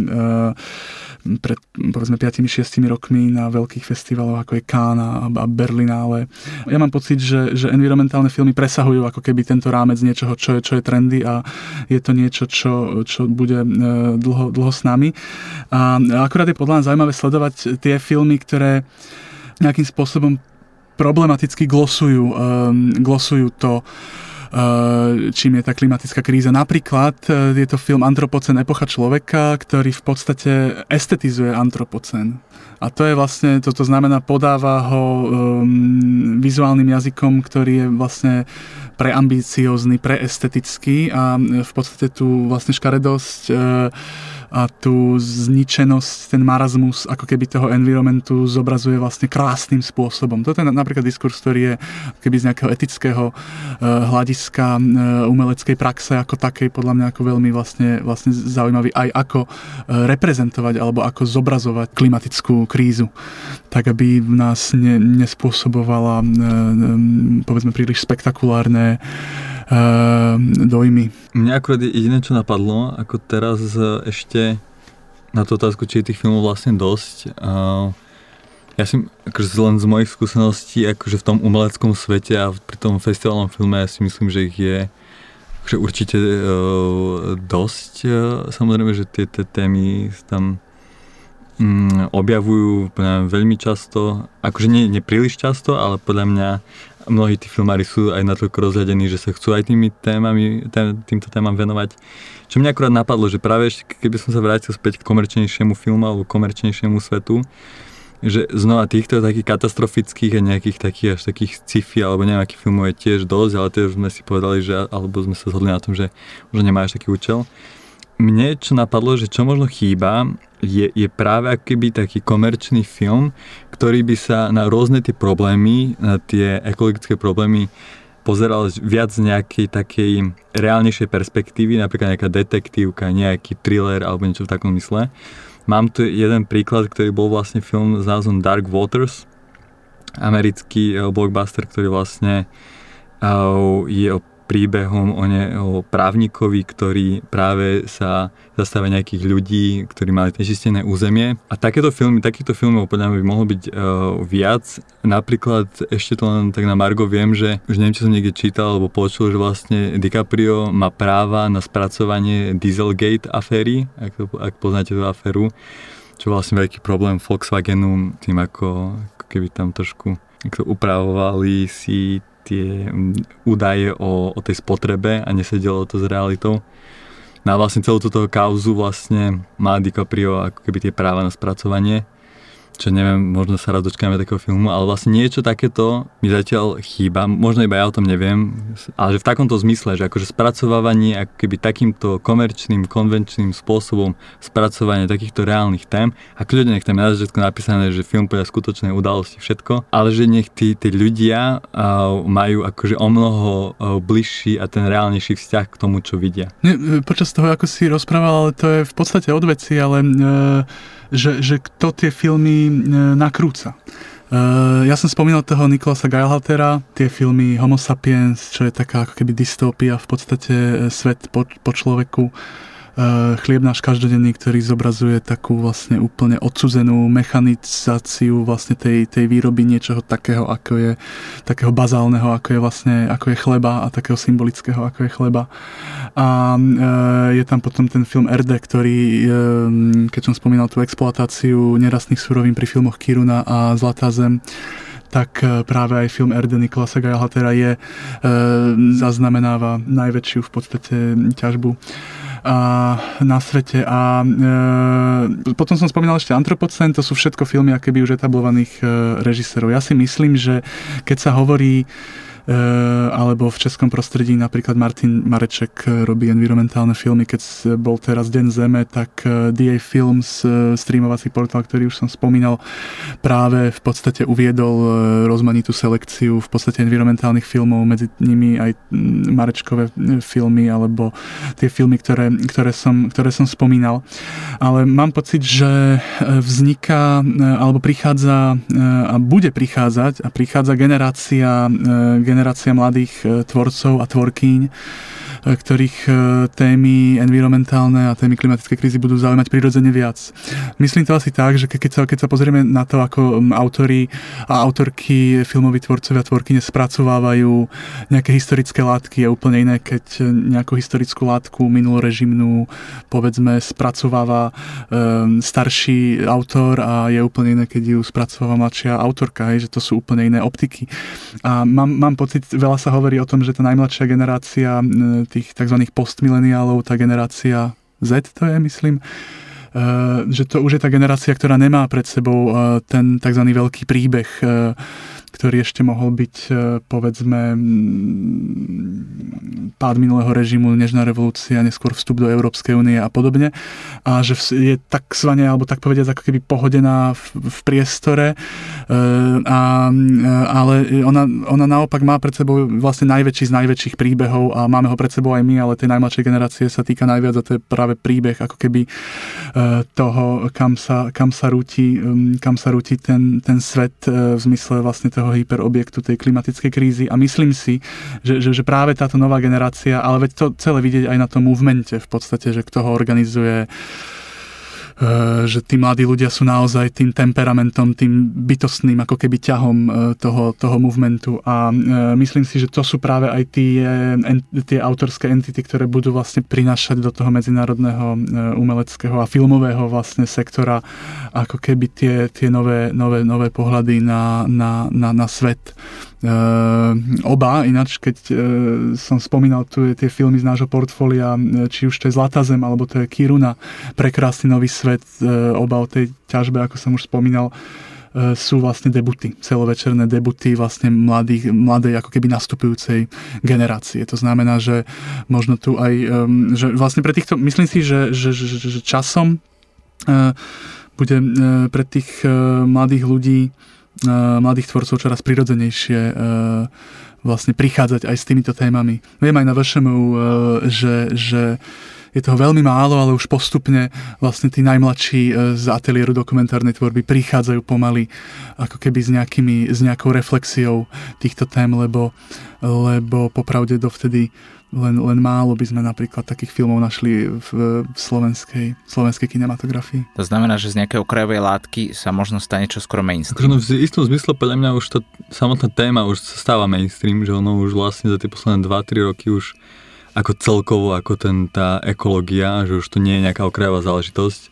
pred povedzme 5-6 rokmi na veľkých festivaloch ako je Cannes a, Berlinále. Ja mám pocit, že, že environmentálne filmy presahujú ako keby tento rámec niečoho, čo je, čo je trendy a je to niečo, čo, čo bude e, dlho, dlho s nami. A akurát je podľa mňa zaujímavé sledovať tie filmy, ktoré nejakým spôsobom problematicky glosujú, um, glosujú to, čím je tá klimatická kríza. Napríklad eh, je to film Antropocen epocha človeka, ktorý v podstate estetizuje antropocen. A to je vlastne, toto znamená, podáva ho um, vizuálnym jazykom, ktorý je vlastne preambiciózny, preestetický a v podstate tu vlastne škaredosť uh, a tú zničenosť, ten marazmus ako keby toho environmentu zobrazuje vlastne krásnym spôsobom. Toto je napríklad diskurs, ktorý je keby z nejakého etického uh, hľadiska uh, umeleckej praxe ako takej podľa mňa ako veľmi vlastne, vlastne zaujímavý aj ako uh, reprezentovať alebo ako zobrazovať klimatickú krízu, tak aby nás ne, nespôsobovala povedzme príliš spektakulárne dojmy. Mňa akurát jediné, čo napadlo, ako teraz ešte na tú otázku, či je tých filmov vlastne dosť. Ja si akože len z mojich skúseností, akože v tom umeleckom svete a pri tom festivalnom filme, ja si myslím, že ich je že určite uh, dosť. Uh, samozrejme, že tie, tie témy tam um, objavujú veľmi často, akože nie, nie príliš často, ale podľa mňa mnohí tí filmári sú aj natoľko rozhľadení, že sa chcú aj tými témami, tém, týmto témam venovať. Čo mňa akurát napadlo, že práve ešte keby som sa vrátil späť k komerčnejšiemu filmu alebo komerčnejšiemu svetu, že znova týchto takých katastrofických a nejakých takých až takých sci-fi alebo neviem akých filmov je tiež dosť, ale tiež sme si povedali, že alebo sme sa zhodli na tom, že už nemá až taký účel. Mne čo napadlo, že čo možno chýba, je, je práve akýby taký komerčný film, ktorý by sa na rôzne tie problémy, na tie ekologické problémy pozeral viac z nejakej takej reálnejšej perspektívy, napríklad nejaká detektívka, nejaký thriller alebo niečo v takom mysle. Mám tu jeden príklad, ktorý bol vlastne film s názvom Dark Waters, americký eh, blockbuster, ktorý vlastne eh, je o príbehom o, ne, o právnikovi, ktorý práve sa zastáva nejakých ľudí, ktorí mali nečistené územie. A takéto filmy, takýchto filmov podľa mňa by mohlo byť uh, viac. Napríklad ešte to len tak na Margo viem, že už neviem, či som niekde čítal alebo počul, že vlastne DiCaprio má práva na spracovanie Dieselgate aféry, ak, ak poznáte tú aféru, čo vlastne veľký problém Volkswagenu tým ako, ako keby tam trošku upravovali si tie údaje o, o tej spotrebe a nesedelo to s realitou. Na vlastne celú túto kauzu vlastne má DiCaprio ako keby tie práva na spracovanie čo neviem, možno sa raz dočkáme takého filmu, ale vlastne niečo takéto mi zatiaľ chýba, možno iba ja o tom neviem, ale že v takomto zmysle, že akože spracovávanie ako keby takýmto komerčným, konvenčným spôsobom spracovanie takýchto reálnych tém a kľudne nech tam je začiatku napísané, že film podľa skutočnej udalosti všetko, ale že nech tí, tí ľudia uh, majú akože o mnoho uh, bližší a ten reálnejší vzťah k tomu, čo vidia. Nie, počas toho, ako si rozprával, ale to je v podstate od veci, ale uh že, že kto tie filmy e, nakrúca. Uh, ja som spomínal toho Nikolasa Geilhaltera, tie filmy Homo sapiens, čo je taká ako keby dystopia, v podstate svet po, po človeku. Eh, chlieb náš každodenný, ktorý zobrazuje takú vlastne úplne odsudzenú mechanizáciu vlastne tej, tej výroby niečoho takého, ako je takého bazálneho, ako je vlastne ako je chleba a takého symbolického, ako je chleba. A e, je tam potom ten film RD, ktorý, e, keď som spomínal tú exploatáciu nerastných surovín pri filmoch Kiruna a Zlatá zem, tak práve aj film RD Nikolasa Geilhatera je, e, zaznamenáva najväčšiu v podstate ťažbu na svete. A e, potom som spomínal ešte Antropocen, to sú všetko filmy akéby už etablovaných e, režisérov. Ja si myslím, že keď sa hovorí alebo v českom prostredí napríklad Martin Mareček eh, robí environmentálne filmy, keď bol teraz Deň Zeme, tak eh, DA Films, streamovací portál, ktorý už som spomínal, práve v podstate uviedol rozmanitú selekciu v podstate environmentálnych filmov, medzi nimi aj mm, Marečkové filmy alebo tie filmy, ktoré, ktoré, som, ktoré som spomínal. Ale mám pocit, že vzniká alebo prichádza a bude prichádzať a prichádza generácia, generácia generácia mladých e, tvorcov a tvorkyň, ktorých e, témy environmentálne a témy klimatickej krízy budú zaujímať prirodzene viac. Myslím to asi tak, že keď sa, keď sa pozrieme na to, ako autori a autorky, filmoví tvorcovia a tvorkyne spracovávajú nejaké historické látky, je úplne iné, keď nejakú historickú látku minulorežimnú povedzme spracováva um, starší autor a je úplne iné, keď ju spracováva mladšia autorka, hej, že to sú úplne iné optiky. A mám, mám pocit, veľa sa hovorí o tom, že tá najmladšia generácia tých tzv. postmileniálov, tá generácia Z to je, myslím, že to už je tá generácia, ktorá nemá pred sebou ten tzv. veľký príbeh ktorý ešte mohol byť, e, povedzme, pád minulého režimu, nežná revolúcia, neskôr vstup do Európskej únie a podobne. A že je takzvané, alebo tak povediať, ako keby pohodená v, v priestore. E, a, e, ale ona, ona naopak má pred sebou vlastne najväčší z najväčších príbehov a máme ho pred sebou aj my, ale tej najmladšej generácie sa týka najviac a to je práve príbeh ako keby toho, kam sa, kam sa rúti, kam sa rúti ten, ten svet v zmysle vlastne toho toho hyperobjektu tej klimatickej krízy a myslím si, že, že, že práve táto nová generácia, ale veď to celé vidieť aj na tom movemente v podstate, že kto ho organizuje, že tí mladí ľudia sú naozaj tým temperamentom, tým bytostným ako keby ťahom eh, toho, toho movementu a eh, myslím si, že to sú práve aj tie, tie autorské entity, ktoré budú vlastne prinášať do toho medzinárodného umeleckého a filmového vlastne sektora ako keby tie, tie nové, nové, nové pohľady na, na, na, na svet. Uh, oba, ináč keď uh, som spomínal tu tie filmy z nášho portfólia, či už to je Zlatá zem, alebo to je Kiruna, prekrásny nový svet, oba o tej ťažbe, ako som už spomínal, sú vlastne debuty, celovečerné debuty vlastne mladých, mladej ako keby nastupujúcej generácie. To znamená, že možno tu aj, že vlastne pre týchto, myslím si, že, že, že, že časom bude pre tých mladých ľudí, mladých tvorcov čoraz prirodzenejšie vlastne prichádzať aj s týmito témami. Viem aj na VŠMU, že, že je toho veľmi málo, ale už postupne vlastne tí najmladší z ateliéru dokumentárnej tvorby prichádzajú pomaly ako keby s, nejakými, s nejakou reflexiou týchto tém, lebo, lebo popravde dovtedy len, len málo by sme napríklad takých filmov našli v, v slovenskej, slovenskej kinematografii. To znamená, že z nejakej okrajovej látky sa možno stane čo skoro mainstream. Akože v istom zmysle podľa mňa už to, samotná téma už sa stáva mainstream, že ono už vlastne za tie posledné 2-3 roky už ako celkovo, ako ten, tá ekológia, že už to nie je nejaká okrajová záležitosť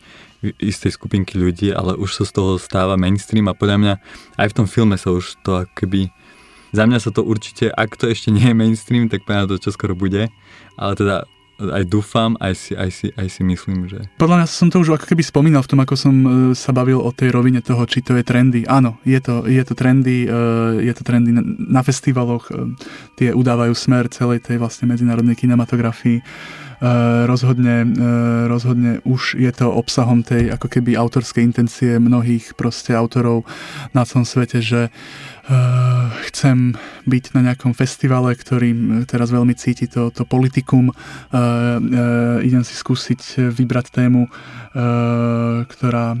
istej skupinky ľudí, ale už sa z toho stáva mainstream a podľa mňa aj v tom filme sa už to akoby za mňa sa to určite, ak to ešte nie je mainstream, tak podľa to čo skoro bude, ale teda aj dúfam, aj si, aj, si, aj si myslím, že... Podľa mňa som to už ako keby spomínal v tom, ako som e, sa bavil o tej rovine toho, či to je trendy. Áno, je to, je to trendy, e, je to trendy na festivaloch, e, tie udávajú smer celej tej vlastne medzinárodnej kinematografii. Rozhodne, rozhodne už je to obsahom tej ako keby autorskej intencie mnohých proste autorov na celom svete, že chcem byť na nejakom festivale, ktorým teraz veľmi cíti to, to politikum. Uh, uh, idem si skúsiť vybrať tému, ktorá...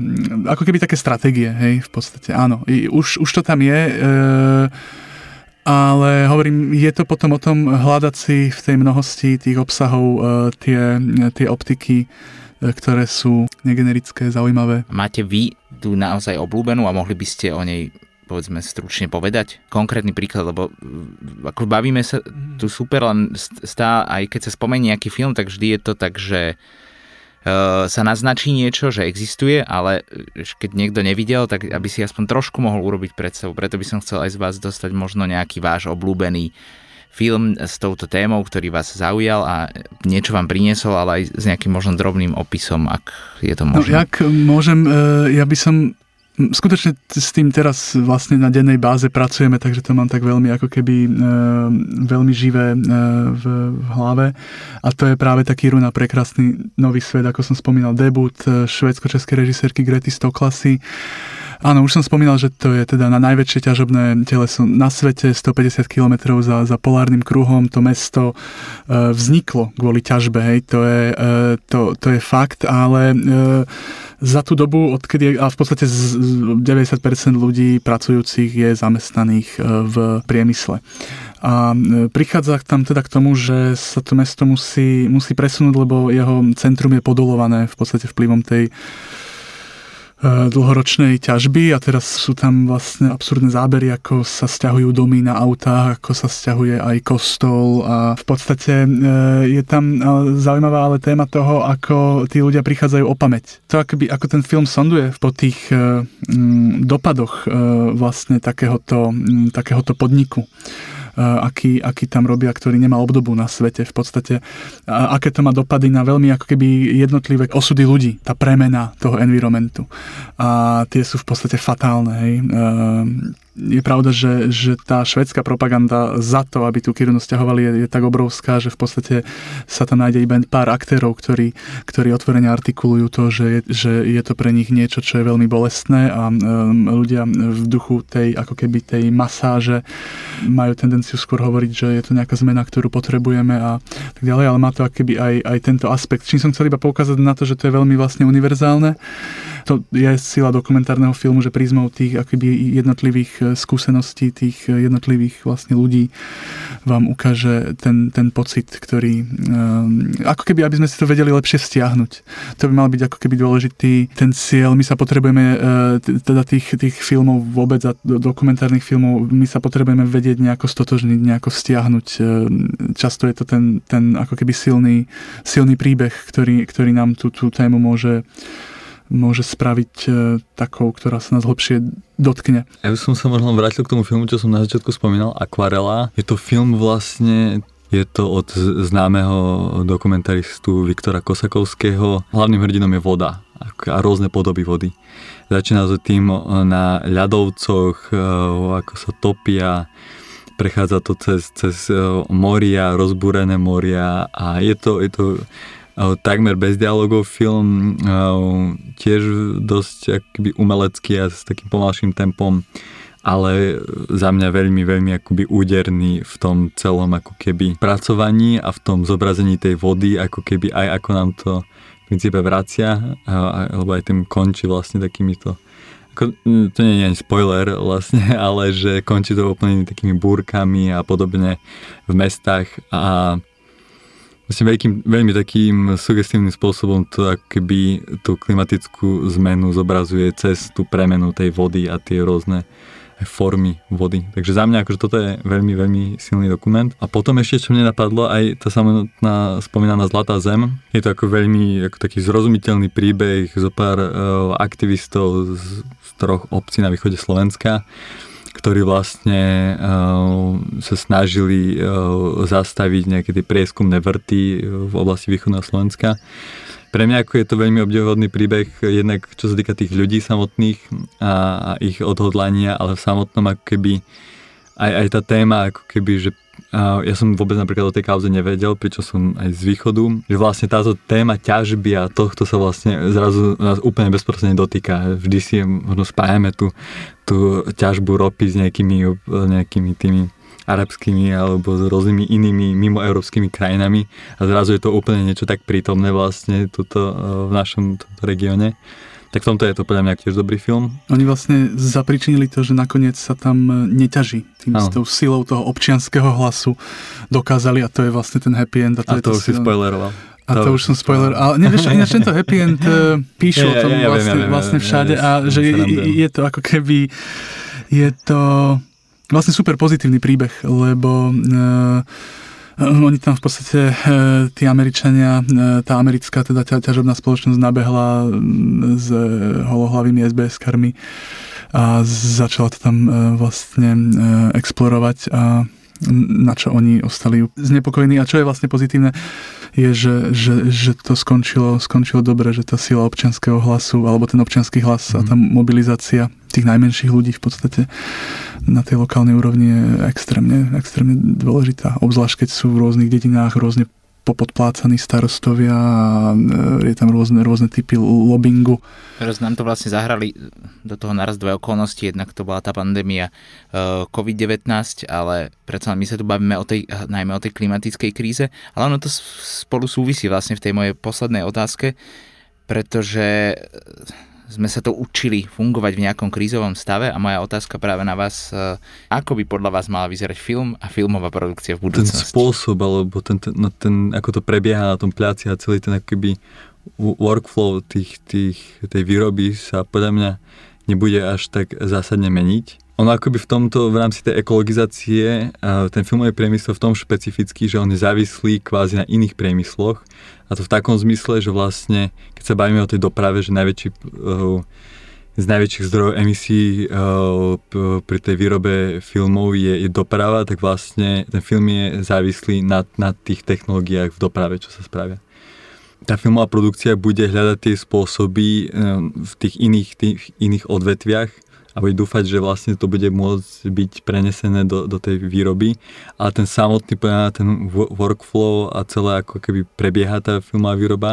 Ako keby také stratégie, hej, v podstate. Áno, už, už to tam je, ale hovorím, je to potom o tom hľadať si v tej mnohosti tých obsahov tie, tie optiky, ktoré sú negenerické, zaujímavé. Máte vy tu naozaj obľúbenú a mohli by ste o nej povedzme stručne povedať? Konkrétny príklad, lebo ako bavíme sa tu super, len stá, aj keď sa spomenie nejaký film, tak vždy je to tak, že uh, sa naznačí niečo, že existuje, ale keď niekto nevidel, tak aby si aspoň trošku mohol urobiť predstavu. Preto by som chcel aj z vás dostať možno nejaký váš obľúbený film s touto témou, ktorý vás zaujal a niečo vám priniesol, ale aj s nejakým možno drobným opisom, ak je to no, možné. No, jak môžem, e, ja by som skutočne s tým teraz vlastne na dennej báze pracujeme, takže to mám tak veľmi ako keby e, veľmi živé e, v, v hlave. A to je práve taký runa prekrásny nový svet, ako som spomínal, debut e, švédsko-českej režisérky Grety Stoklasy. Áno, už som spomínal, že to je teda na najväčšie ťažobné teleso na svete, 150 km za, za polárnym kruhom. To mesto e, vzniklo kvôli ťažbe, hej, to je, e, to, to je fakt, ale e, za tú dobu, odkedy, a v podstate 90% ľudí pracujúcich je zamestnaných e, v priemysle. A e, prichádza tam teda k tomu, že sa to mesto musí, musí presunúť, lebo jeho centrum je podolované v podstate vplyvom tej dlhoročnej ťažby a teraz sú tam vlastne absurdné zábery, ako sa stiahujú domy na autách, ako sa stiahuje aj kostol a v podstate e, je tam zaujímavá ale téma toho, ako tí ľudia prichádzajú o pamäť. To akoby, ako ten film sonduje po tých e, dopadoch vlastne takéhoto, takéhoto podniku aký, aký tam robia, ktorý nemá obdobu na svete v podstate. A aké to má dopady na veľmi ako keby jednotlivé osudy ľudí, tá premena toho environmentu. A tie sú v podstate fatálne. Hej je pravda, že, že tá švedská propaganda za to, aby tú Kirunu stiahovali, je, je tak obrovská, že v podstate sa tam nájde iba pár aktérov, ktorí, ktorí otvorene artikulujú to, že je, že je to pre nich niečo, čo je veľmi bolestné a um, ľudia v duchu tej, ako keby tej masáže majú tendenciu skôr hovoriť, že je to nejaká zmena, ktorú potrebujeme a tak ďalej, ale má to keby aj, aj tento aspekt. Čím som chcel iba poukázať na to, že to je veľmi vlastne univerzálne. To je sila dokumentárneho filmu, že prízmou tých akoby jednotlivých skúseností tých jednotlivých vlastne ľudí vám ukáže ten, ten pocit, ktorý um, ako keby, aby sme si to vedeli lepšie stiahnuť. To by mal byť ako keby dôležitý ten cieľ. My sa potrebujeme, teda tých, tých filmov vôbec a dokumentárnych filmov, my sa potrebujeme vedieť nejako stotožniť, nejako stiahnuť. Často je to ten, ten ako keby silný, silný príbeh, ktorý, ktorý nám tú, tú tému môže môže spraviť e, takou, ktorá sa nás hlbšie dotkne. Ja by som sa možno vrátil k tomu filmu, čo som na začiatku spomínal, Aquarela. Je to film vlastne je to od známeho dokumentaristu Viktora Kosakovského. Hlavným hrdinom je voda. a rôzne podoby vody. Začína to tým na ľadovcoch, ako sa topia, prechádza to cez, cez moria, rozbúrené moria a je to, je to takmer bez dialogov. Film, tiež dosť akby umelecký a s takým pomalším tempom, ale za mňa veľmi, veľmi akoby úderný v tom celom ako keby pracovaní a v tom zobrazení tej vody, ako keby aj ako nám to v princípe vracia, alebo aj tým končí vlastne takýmito ako, to nie je ani spoiler vlastne, ale že končí to úplne takými búrkami a podobne v mestách a vlastne veľkým, veľmi takým sugestívnym spôsobom to keby tú klimatickú zmenu zobrazuje cez tú premenu tej vody a tie rôzne formy vody. Takže za mňa akože toto je veľmi, veľmi silný dokument. A potom ešte, čo mne napadlo, aj tá samotná spomínaná Zlatá zem. Je to ako veľmi ako taký zrozumiteľný príbeh zo pár uh, aktivistov z, z troch obcí na východe Slovenska, ktorí vlastne uh, sa snažili uh, zastaviť nejaké tie prieskumné vrty v oblasti východného Slovenska. Pre mňa ako je to veľmi obdivuhodný príbeh, jednak čo sa týka tých ľudí samotných a, a ich odhodlania, ale v samotnom ako keby aj, aj tá téma, ako keby, že ja som vôbec napríklad o tej kauze nevedel, pričom som aj z východu, že vlastne táto téma ťažby a tohto sa vlastne zrazu nás úplne bezprostredne dotýka. Vždy si možno spájame tú, tú ťažbu ropy s nejakými, nejakými tými arabskými alebo s rôznymi inými mimoeurópskymi krajinami a zrazu je to úplne niečo tak prítomné vlastne tuto, v našom regióne. Tak v tomto je to podľa mňa tiež dobrý film. Oni vlastne zapričinili to, že nakoniec sa tam e, neťaží tým s tou silou toho občianského hlasu dokázali a to je vlastne ten happy end. A to, a je to už si spoileroval. A to, to už som spoiler. Ale nevieš, ináč tento happy end uh, píšu ja, o tom ja, ja, vlastne, ja, viem, vlastne všade a že je, je to ako keby je to vlastne super pozitívny príbeh, lebo uh, oni tam v podstate, e, tí Američania, e, tá americká teda ťa, ťažobná spoločnosť nabehla s holohlavými SBS-karmi a začala to tam vlastne explorovať a na čo oni ostali znepokojení. A čo je vlastne pozitívne, je, že, že, že to skončilo, skončilo dobre, že tá sila občianského hlasu, alebo ten občianský hlas mm. a tá mhm. mobilizácia tých najmenších ľudí v podstate na tej lokálnej úrovni je extrémne, extrémne dôležitá. Obzvlášť keď sú v rôznych dedinách rôzne popodplácaní starostovia a e, je tam rôzne, rôzne typy lobbingu. Teraz nám to vlastne zahrali do toho naraz dve okolnosti. Jednak to bola tá pandémia e, COVID-19, ale predsa my sa tu bavíme o tej, najmä o tej klimatickej kríze, ale ono to spolu súvisí vlastne v tej mojej poslednej otázke, pretože sme sa to učili fungovať v nejakom krízovom stave a moja otázka práve na vás, e, ako by podľa vás mala vyzerať film a filmová produkcia v budúcnosti? Ten spôsob, alebo ten, ten, no ten ako to prebieha na tom pláci a celý ten akoby workflow tých, tých, tej výroby sa podľa mňa nebude až tak zásadne meniť ono akoby v tomto, v rámci tej ekologizácie, ten filmový priemysel v tom špecifický, že on je závislý kvázi na iných priemysloch. A to v takom zmysle, že vlastne, keď sa bavíme o tej doprave, že najväčší, uh, z najväčších zdrojov emisí uh, pri tej výrobe filmov je, je doprava, tak vlastne ten film je závislý na, na tých technológiách v doprave, čo sa spravia tá filmová produkcia bude hľadať tie spôsoby v tých iných, tých iných odvetviach, a bude dúfať, že vlastne to bude môcť byť prenesené do, do tej výroby. Ale ten samotný ten workflow a celé ako keby prebieha tá filmová výroba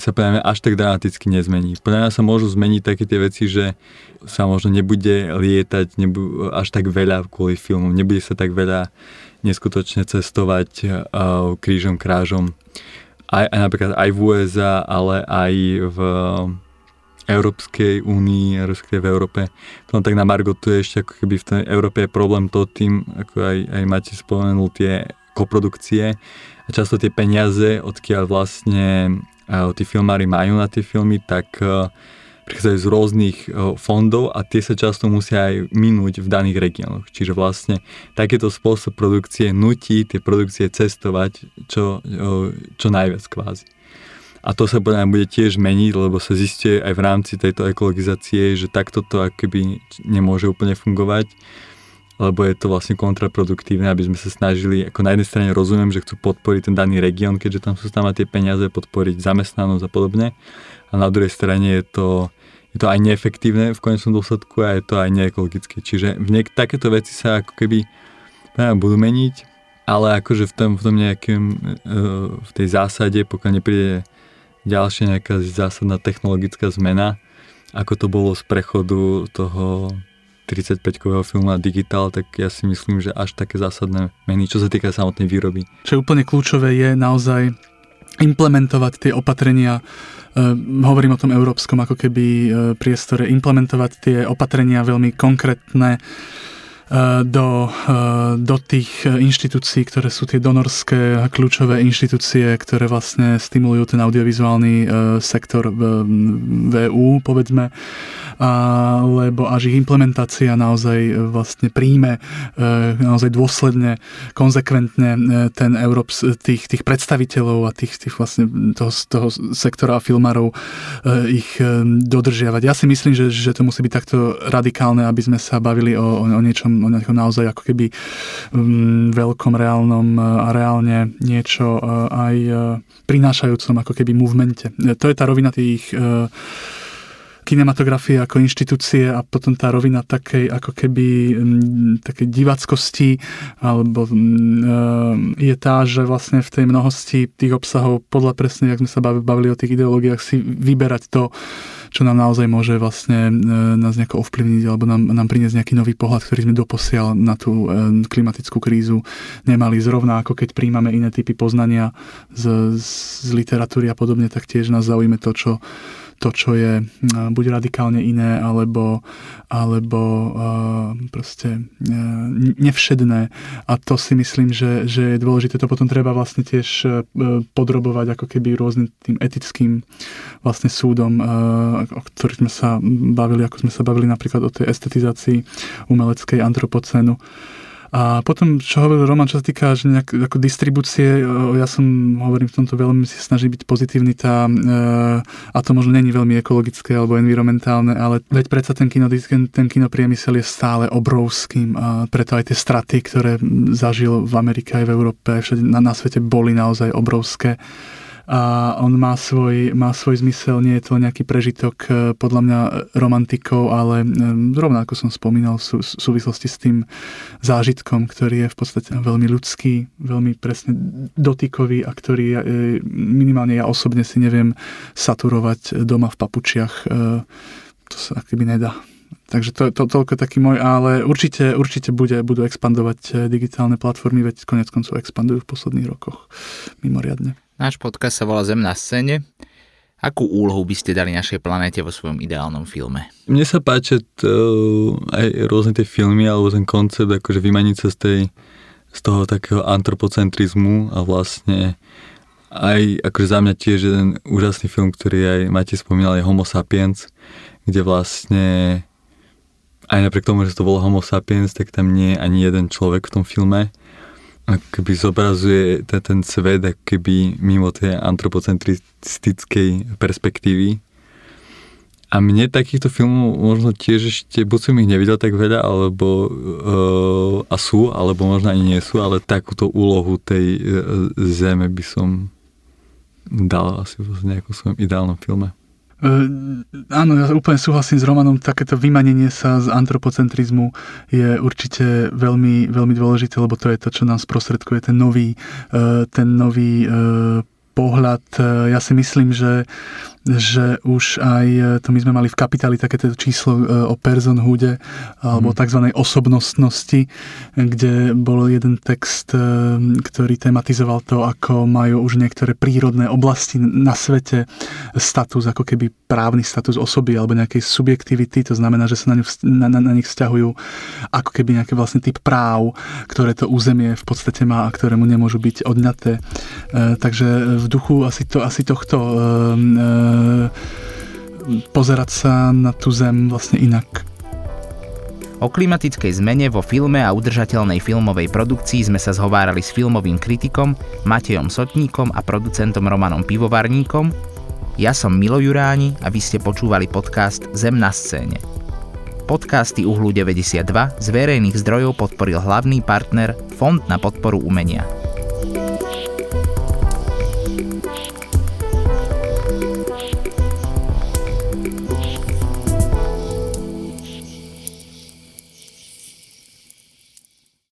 sa podľa až tak dramaticky nezmení. Podľa mňa sa môžu zmeniť také tie veci, že sa možno nebude lietať nebu- až tak veľa kvôli filmom, nebude sa tak veľa neskutočne cestovať uh, krížom krážom. Aj, aj napríklad aj v USA, ale aj v Európskej únii, respektíve v Európe. To tak na Margo, tu je ešte ako keby v tej Európe je problém to tým, ako aj, aj Mati spomenul, tie koprodukcie a často tie peniaze, odkiaľ vlastne tí filmári majú na tie filmy, tak uh, prichádzajú z rôznych uh, fondov a tie sa často musia aj minúť v daných regiónoch. Čiže vlastne takýto spôsob produkcie nutí tie produkcie cestovať čo, čo najviac kvázi. A to sa podľa bude tiež meniť, lebo sa zistí aj v rámci tejto ekologizácie, že takto to akoby nemôže úplne fungovať. lebo je to vlastne kontraproduktívne, aby sme sa snažili, ako na jednej strane rozumiem, že chcú podporiť ten daný región, keďže tam sú tam tie peniaze, podporiť zamestnanosť a podobne. A na druhej strane je to, je to aj neefektívne v konečnom dôsledku a je to aj neekologické. Čiže v niek- takéto veci sa ako keby budú meniť, ale akože v tom, v tom nejakém, e, v tej zásade, pokiaľ nepríde ďalšia nejaká zásadná technologická zmena, ako to bolo z prechodu toho 35-kového filmu na digitál, tak ja si myslím, že až také zásadné meny, čo sa týka samotnej výroby. Čo je úplne kľúčové je naozaj implementovať tie opatrenia, e, hovorím o tom európskom ako keby e, priestore, implementovať tie opatrenia veľmi konkrétne, do, eh, do tých inštitúcií, ktoré sú tie donorské a kľúčové inštitúcie, ktoré vlastne stimulujú ten audiovizuálny eh, sektor v, v EU, povedzme lebo až ich implementácia naozaj vlastne príjme naozaj dôsledne, konzekventne ten Európs, tých, tých predstaviteľov a tých, tých vlastne toho, toho sektora a filmárov ich dodržiavať. Ja si myslím, že, že to musí byť takto radikálne, aby sme sa bavili o, o niečom o nejakom naozaj ako keby um, veľkom reálnom a reálne niečo uh, aj uh, prinášajúcom ako keby movemente. To je tá rovina tých kinematografie ako inštitúcie a potom tá rovina takej ako keby takej divackosti alebo je tá, že vlastne v tej mnohosti tých obsahov podľa presne, jak sme sa bavili o tých ideológiách, si vyberať to, čo nám naozaj môže vlastne e, nás nejako ovplyvniť alebo nám, nám priniesť nejaký nový pohľad, ktorý sme doposiaľ na tú e, klimatickú krízu nemali. Zrovna ako keď príjmame iné typy poznania z, z literatúry a podobne, tak tiež nás zaujíme to, čo to, čo je buď radikálne iné, alebo, alebo proste nevšedné. A to si myslím, že, že je dôležité. To potom treba vlastne tiež e, podrobovať ako keby rôznym tým etickým vlastne súdom, o ktorých sme sa bavili, ako sme sa bavili napríklad o tej estetizácii umeleckej antropocénu. A potom, čo hovoril Roman, čo sa týka že nejak, ako distribúcie, ja som, hovorím v tomto veľmi si snaží byť pozitívny, tá, e, a to možno není veľmi ekologické alebo environmentálne, ale veď predsa ten, kino, ten kinopriemysel je stále obrovským a preto aj tie straty, ktoré zažil v Amerike aj v Európe, všade na, na svete boli naozaj obrovské a on má svoj, má svoj zmysel, nie je to nejaký prežitok e, podľa mňa romantikov, ale e, rovnako ako som spomínal v súvislosti s tým zážitkom, ktorý je v podstate veľmi ľudský, veľmi presne dotykový a ktorý minimálne ja osobne si neviem saturovať doma v papučiach. To sa akoby nedá. Takže to, to toľko taký môj, ale určite, určite bude, budú expandovať digitálne platformy, veď konec koncov expandujú v posledných rokoch mimoriadne. Náš podcast sa volá Zem na scéne. Akú úlohu by ste dali našej planéte vo svojom ideálnom filme? Mne sa páči to, aj rôzne tie filmy alebo ten koncept, akože vymaniť sa z, tej, z toho takého antropocentrizmu a vlastne aj akože za mňa tiež jeden úžasný film, ktorý aj Mate spomínal, je Homo sapiens, kde vlastne aj napriek tomu, že to bolo Homo sapiens, tak tam nie je ani jeden človek v tom filme keby zobrazuje ten svet keby mimo tej antropocentristickej perspektívy. A mne takýchto filmov možno tiež ešte, buď som ich nevidel tak veľa, alebo uh, a sú, alebo možno ani nie sú, ale takúto úlohu tej uh, zeme by som dal asi v nejakom svojom ideálnom filme. Uh, áno, ja úplne súhlasím s Romanom, takéto vymanenie sa z antropocentrizmu je určite veľmi, veľmi dôležité, lebo to je to, čo nám sprostredkuje ten nový, uh, ten nový uh, pohľad. Ja si myslím, že že už aj, e, to my sme mali v kapitáli takéto číslo e, o personhoode alebo mm. tzv. osobnostnosti, kde bol jeden text, e, ktorý tematizoval to, ako majú už niektoré prírodné oblasti na svete status, ako keby právny status osoby alebo nejakej subjektivity, to znamená, že sa na, ňu, na, na, na nich vzťahujú ako keby nejaký vlastne typ práv, ktoré to územie v podstate má a ktorému nemôžu byť odňaté. Takže v duchu asi, to, asi tohto pozerať sa na tú zem vlastne inak. O klimatickej zmene vo filme a udržateľnej filmovej produkcii sme sa zhovárali s filmovým kritikom Matejom Sotníkom a producentom Romanom Pivovarníkom. Ja som Milo Juráni a vy ste počúvali podcast Zem na scéne. Podcasty Uhlu 92 z verejných zdrojov podporil hlavný partner Fond na podporu umenia.